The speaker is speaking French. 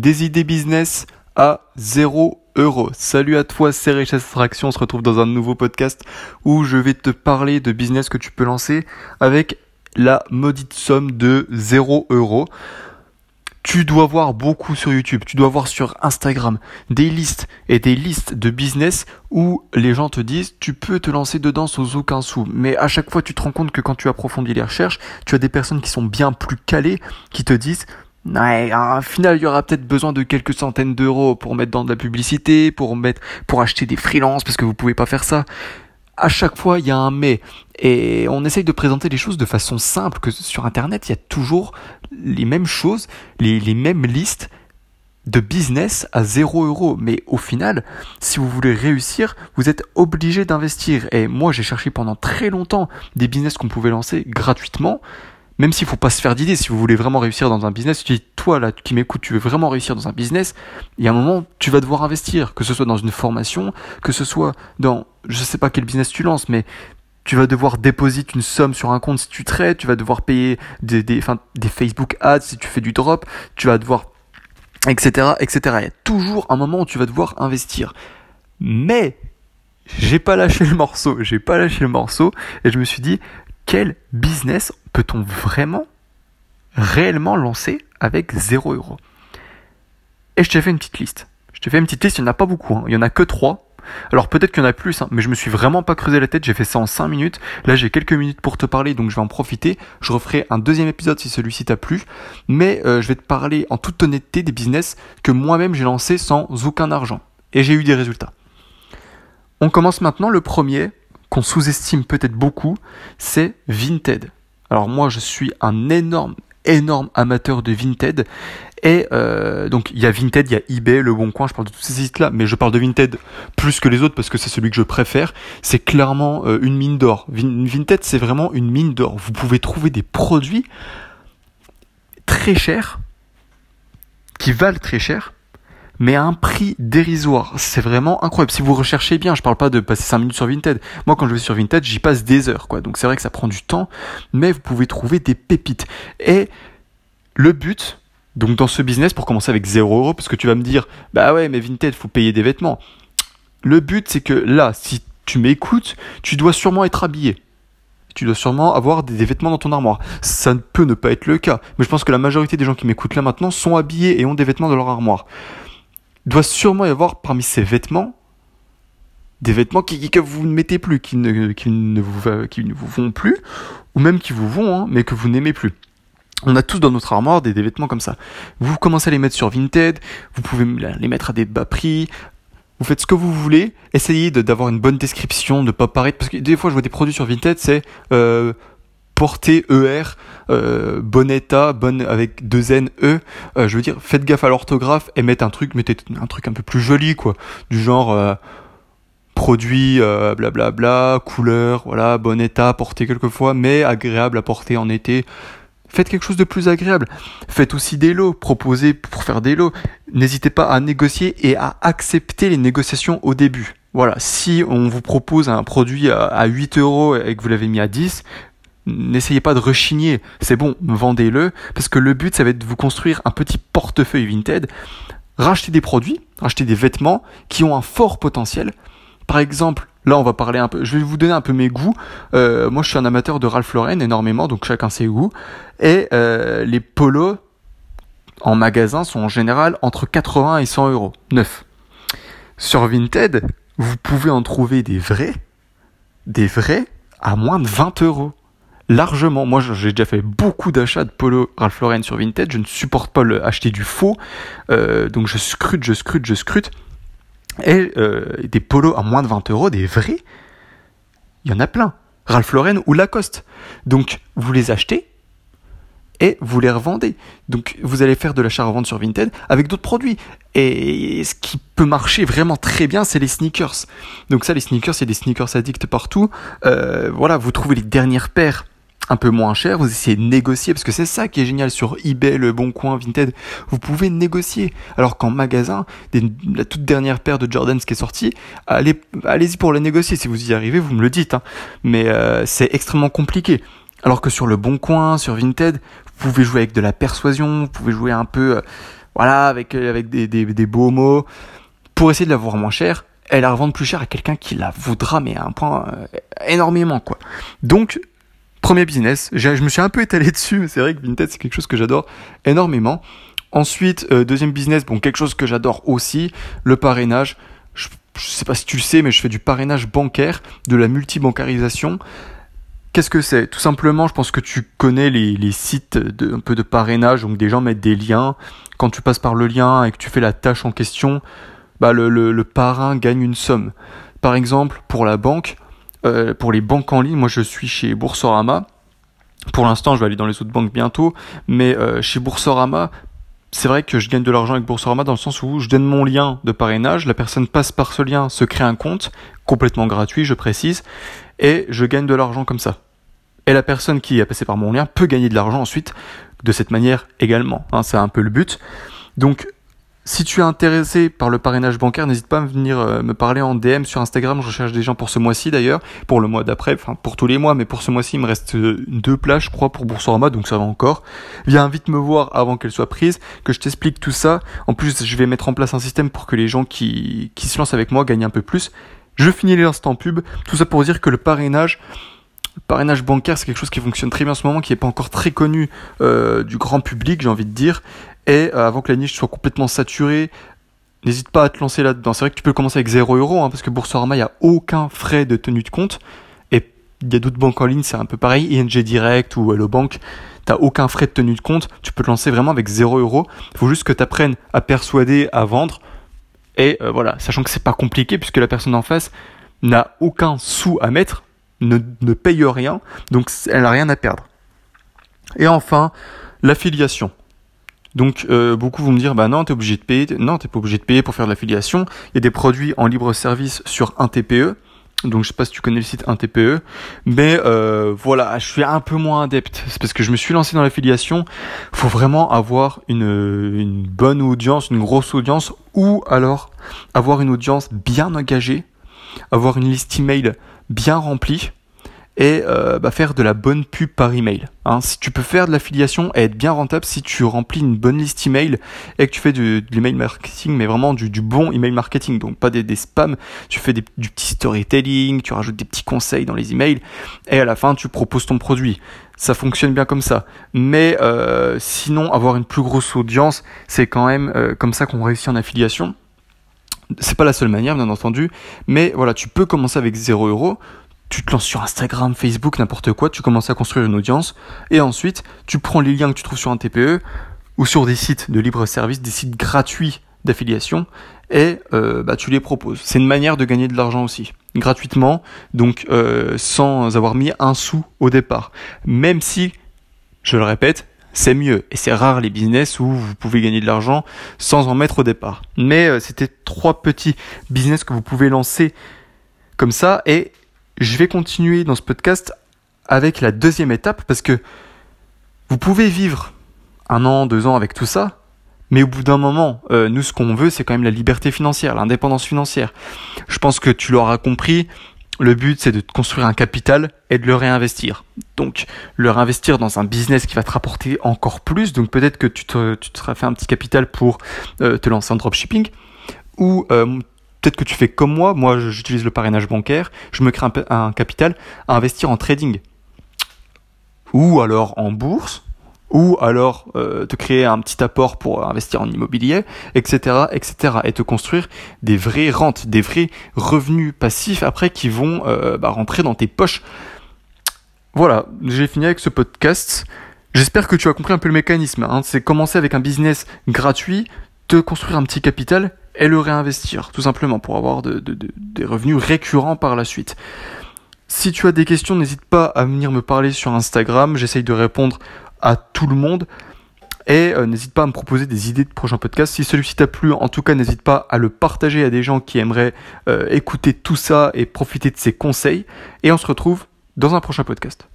des idées business à 0 euros. Salut à toi, c'est Richesse Attraction. On se retrouve dans un nouveau podcast où je vais te parler de business que tu peux lancer avec la maudite somme de 0 euros tu dois voir beaucoup sur YouTube, tu dois voir sur Instagram des listes et des listes de business où les gens te disent tu peux te lancer dedans sans aucun sou. Mais à chaque fois tu te rends compte que quand tu approfondis les recherches, tu as des personnes qui sont bien plus calées qui te disent Ouais, final, il y aura peut-être besoin de quelques centaines d'euros pour mettre dans de la publicité, pour mettre, pour acheter des freelances, parce que vous pouvez pas faire ça à chaque fois, il y a un mais. Et on essaye de présenter les choses de façon simple, que sur Internet, il y a toujours les mêmes choses, les, mêmes listes de business à 0 euros. Mais au final, si vous voulez réussir, vous êtes obligé d'investir. Et moi, j'ai cherché pendant très longtemps des business qu'on pouvait lancer gratuitement même s'il faut pas se faire d'idées, si vous voulez vraiment réussir dans un business, tu dis, toi là qui m'écoutes, tu veux vraiment réussir dans un business, il y a un moment, tu vas devoir investir, que ce soit dans une formation, que ce soit dans, je sais pas quel business tu lances, mais tu vas devoir déposer une somme sur un compte si tu traites, tu vas devoir payer des, des, des Facebook ads si tu fais du drop, tu vas devoir, etc., etc. Il y a toujours un moment où tu vas devoir investir. Mais, j'ai pas lâché le morceau, j'ai pas lâché le morceau, et je me suis dit, quel business peut-on vraiment, réellement lancer avec 0 euros Et je t'ai fait une petite liste. Je t'ai fait une petite liste, il n'y en a pas beaucoup, hein. il n'y en a que 3. Alors peut-être qu'il y en a plus, hein, mais je me suis vraiment pas creusé la tête, j'ai fait ça en 5 minutes. Là j'ai quelques minutes pour te parler, donc je vais en profiter. Je referai un deuxième épisode si celui-ci t'a plu. Mais euh, je vais te parler en toute honnêteté des business que moi-même j'ai lancé sans aucun argent. Et j'ai eu des résultats. On commence maintenant le premier, qu'on sous-estime peut-être beaucoup, c'est Vinted. Alors moi je suis un énorme, énorme amateur de Vinted. Et euh, donc il y a Vinted, il y a eBay, Le Bon Coin, je parle de tous ces sites-là, mais je parle de Vinted plus que les autres parce que c'est celui que je préfère. C'est clairement euh, une mine d'or. Vinted c'est vraiment une mine d'or. Vous pouvez trouver des produits très chers, qui valent très cher, mais à un prix dérisoire. C'est vraiment incroyable. Si vous recherchez bien, je parle pas de passer 5 minutes sur Vinted. Moi, quand je vais sur Vinted, j'y passe des heures, quoi. Donc c'est vrai que ça prend du temps, mais vous pouvez trouver des pépites. Et le but, donc dans ce business, pour commencer avec 0 euros, parce que tu vas me dire, bah ouais, mais Vinted, faut payer des vêtements. Le but, c'est que là, si tu m'écoutes, tu dois sûrement être habillé tu dois sûrement avoir des, vêtements dans ton armoire. Ça ne peut ne pas être le cas, mais je pense que la majorité des gens qui m'écoutent là maintenant sont habillés et ont des vêtements dans leur armoire doit sûrement y avoir parmi ces vêtements des vêtements qui, que vous ne mettez plus, qui ne, qui ne, vous, ne vont plus, ou même qui vous vont, hein, mais que vous n'aimez plus. On a tous dans notre armoire des, vêtements comme ça. Vous commencez à les mettre sur Vinted, vous pouvez les mettre à des bas prix, vous faites ce que vous voulez, essayez d'avoir une bonne description, de pas paraître, parce que des fois je vois des produits sur Vinted, c'est euh, portée ER, euh, bon état, bonne avec deux N E. Euh, je veux dire, faites gaffe à l'orthographe et mettez un truc, mettez un truc un peu plus joli quoi, du genre euh, produit blablabla, bla, couleur, voilà, bon état, porté quelquefois, mais agréable à porter en été. Faites quelque chose de plus agréable. Faites aussi des lots, proposez pour faire des lots. N'hésitez pas à négocier et à accepter les négociations au début. Voilà, si on vous propose un produit à 8 euros et que vous l'avez mis à 10, n'essayez pas de rechigner, c'est bon, vendez-le, parce que le but, ça va être de vous construire un petit portefeuille Vinted, racheter des produits, racheter des vêtements qui ont un fort potentiel. Par exemple, là, on va parler un peu, je vais vous donner un peu mes goûts. Euh, moi, je suis un amateur de Ralph Lauren énormément, donc chacun ses goûts. Et euh, les polos en magasin sont en général entre 80 et 100 euros, neuf. Sur Vinted, vous pouvez en trouver des vrais, des vrais à moins de 20 euros largement. Moi, j'ai déjà fait beaucoup d'achats de polo Ralph Lauren sur Vinted. Je ne supporte pas le, acheter du faux. Euh, donc, je scrute, je scrute, je scrute. Et euh, des polos à moins de 20 euros, des vrais, il y en a plein. Ralph Lauren ou Lacoste. Donc, vous les achetez et vous les revendez. Donc, vous allez faire de l'achat-revente sur Vinted avec d'autres produits. Et ce qui peut marcher vraiment très bien, c'est les sneakers. Donc ça, les sneakers, a des sneakers addicts partout. Euh, voilà, vous trouvez les dernières paires un peu moins cher, vous essayez de négocier, parce que c'est ça qui est génial sur eBay, Le Bon Coin, Vinted, vous pouvez négocier. Alors qu'en magasin, la toute dernière paire de Jordans qui est sortie, allez, allez-y pour la négocier, si vous y arrivez, vous me le dites, hein. mais euh, c'est extrêmement compliqué. Alors que sur Le Bon Coin, sur Vinted, vous pouvez jouer avec de la persuasion, vous pouvez jouer un peu... Euh, voilà, avec, avec des, des, des beaux mots, pour essayer de la voir moins cher, elle la revendre plus cher à quelqu'un qui la voudra, mais à un point énormément, quoi. Donc, premier business, je me suis un peu étalé dessus, mais c'est vrai que Vinted, c'est quelque chose que j'adore énormément. Ensuite, euh, deuxième business, bon, quelque chose que j'adore aussi, le parrainage. Je, je, sais pas si tu le sais, mais je fais du parrainage bancaire, de la multibancarisation. Qu'est-ce que c'est? Tout simplement, je pense que tu connais les, sites de, un peu de parrainage, donc des gens mettent des liens. Quand tu passes par le lien et que tu fais la tâche en question, bah le parrain gagne une somme. Par exemple, pour la banque, euh, pour les banques en ligne, moi je suis chez Boursorama. Pour l'instant, je vais aller dans les autres banques bientôt, mais euh, chez Boursorama, c'est vrai que je gagne de l'argent avec Boursorama dans le sens où je donne mon lien de parrainage, la personne passe par ce lien, se crée un compte, complètement gratuit, je précise, et je gagne de l'argent comme ça. Et la personne qui a passé par mon lien peut gagner de l'argent ensuite de cette manière également. Hein, c'est un peu le but. Donc si tu es intéressé par le parrainage bancaire, n'hésite pas à venir euh, me parler en DM sur Instagram. Je recherche des gens pour ce mois-ci d'ailleurs, pour le mois d'après, enfin pour tous les mois, mais pour ce mois-ci, il me reste euh, deux places, je crois, pour Boursorama, donc ça va encore. Viens vite me voir avant qu'elle soit prise, que je t'explique tout ça. En plus, je vais mettre en place un système pour que les gens qui, qui se lancent avec moi gagnent un peu plus. Je finis l'instant pub. Tout ça pour dire que le parrainage, parrainage bancaire, c'est quelque chose qui fonctionne très bien en ce moment, qui n'est pas encore très connu euh, du grand public, j'ai envie de dire. Et euh, avant que la niche soit complètement saturée, n'hésite pas à te lancer là-dedans. C'est vrai que tu peux commencer avec 0 euros, hein, parce que Boursorama, il n'y a aucun frais de tenue de compte. Et il y a d'autres banques en ligne, c'est un peu pareil. ING Direct ou Hello Bank, t'as aucun frais de tenue de compte. Tu peux te lancer vraiment avec 0 euros. Il faut juste que tu apprennes à persuader, à vendre. Et euh, voilà, sachant que c'est pas compliqué, puisque la personne en face n'a aucun sou à mettre, ne, ne paye rien, donc elle n'a rien à perdre. Et enfin, l'affiliation. Donc euh, beaucoup vont me dire bah non t'es obligé de payer, non t'es pas obligé de payer pour faire de l'affiliation. Il y a des produits en libre service sur un TPE. Donc je sais pas si tu connais le site 1TPE, mais euh, voilà, je suis un peu moins adepte. C'est parce que je me suis lancé dans l'affiliation. Faut vraiment avoir une, une bonne audience, une grosse audience, ou alors avoir une audience bien engagée, avoir une liste email bien remplie et euh, bah, faire de la bonne pub par email. Hein. Si tu peux faire de l'affiliation et être bien rentable si tu remplis une bonne liste email et que tu fais de l'email marketing, mais vraiment du, bon email marketing, donc pas des, spams, tu fais du petit storytelling, tu rajoutes des petits conseils dans les emails et à la fin tu proposes ton produit. Ça fonctionne bien comme ça. Mais euh, sinon, avoir une plus grosse audience, c'est quand même euh, comme ça qu'on réussit en affiliation c'est pas la seule manière, bien entendu, mais voilà, tu peux commencer avec 0 euros, tu te lances sur Instagram, Facebook, n'importe quoi, tu commences à construire une audience, et ensuite tu prends les liens que tu trouves sur un TPE ou sur des sites de libre service, des sites gratuits d'affiliation, et euh, bah, tu les proposes. C'est une manière de gagner de l'argent aussi, gratuitement, donc euh, sans avoir mis un sou au départ. Même si, je le répète, c'est mieux. Et c'est rare les business où vous pouvez gagner de l'argent sans en mettre au départ. Mais euh, c'était trois petits business que vous pouvez lancer comme ça, et je vais continuer dans ce podcast avec la deuxième étape parce que vous pouvez vivre un an, deux ans avec tout ça, mais au bout d'un moment, euh, nous ce qu'on veut, c'est quand même la liberté financière, l'indépendance financière. Je pense que tu l'auras compris, le but c'est de construire un capital et de le réinvestir. Donc le réinvestir dans un business qui va te rapporter encore plus. Donc peut-être que tu te, tu un petit capital pour euh, te lancer en dropshipping ou euh, peut-être que tu fais comme moi, moi j'utilise le parrainage bancaire, je me crée un, un, capital à investir en trading. Ou alors en bourse, ou alors euh, te créer un petit apport pour investir en immobilier, etc., etc., et te construire des vraies rentes, des vrais revenus passifs après qui vont euh, bah, rentrer dans tes poches. Voilà, j'ai fini avec ce podcast. J'espère que tu as compris un peu le mécanisme. Hein. C'est commencer avec un business gratuit, te construire un petit capital et le réinvestir, tout simplement, pour avoir de, de, de, des revenus récurrents par la suite. Si tu as des questions, n'hésite pas à venir me parler sur Instagram. J'essaye de répondre à tout le monde. Et euh, n'hésite pas à me proposer des idées de prochains podcasts. Si celui-ci t'a plu, en tout cas, n'hésite pas à le partager à des gens qui aimeraient euh, écouter tout ça et profiter de ces conseils. Et on se retrouve dans un prochain podcast.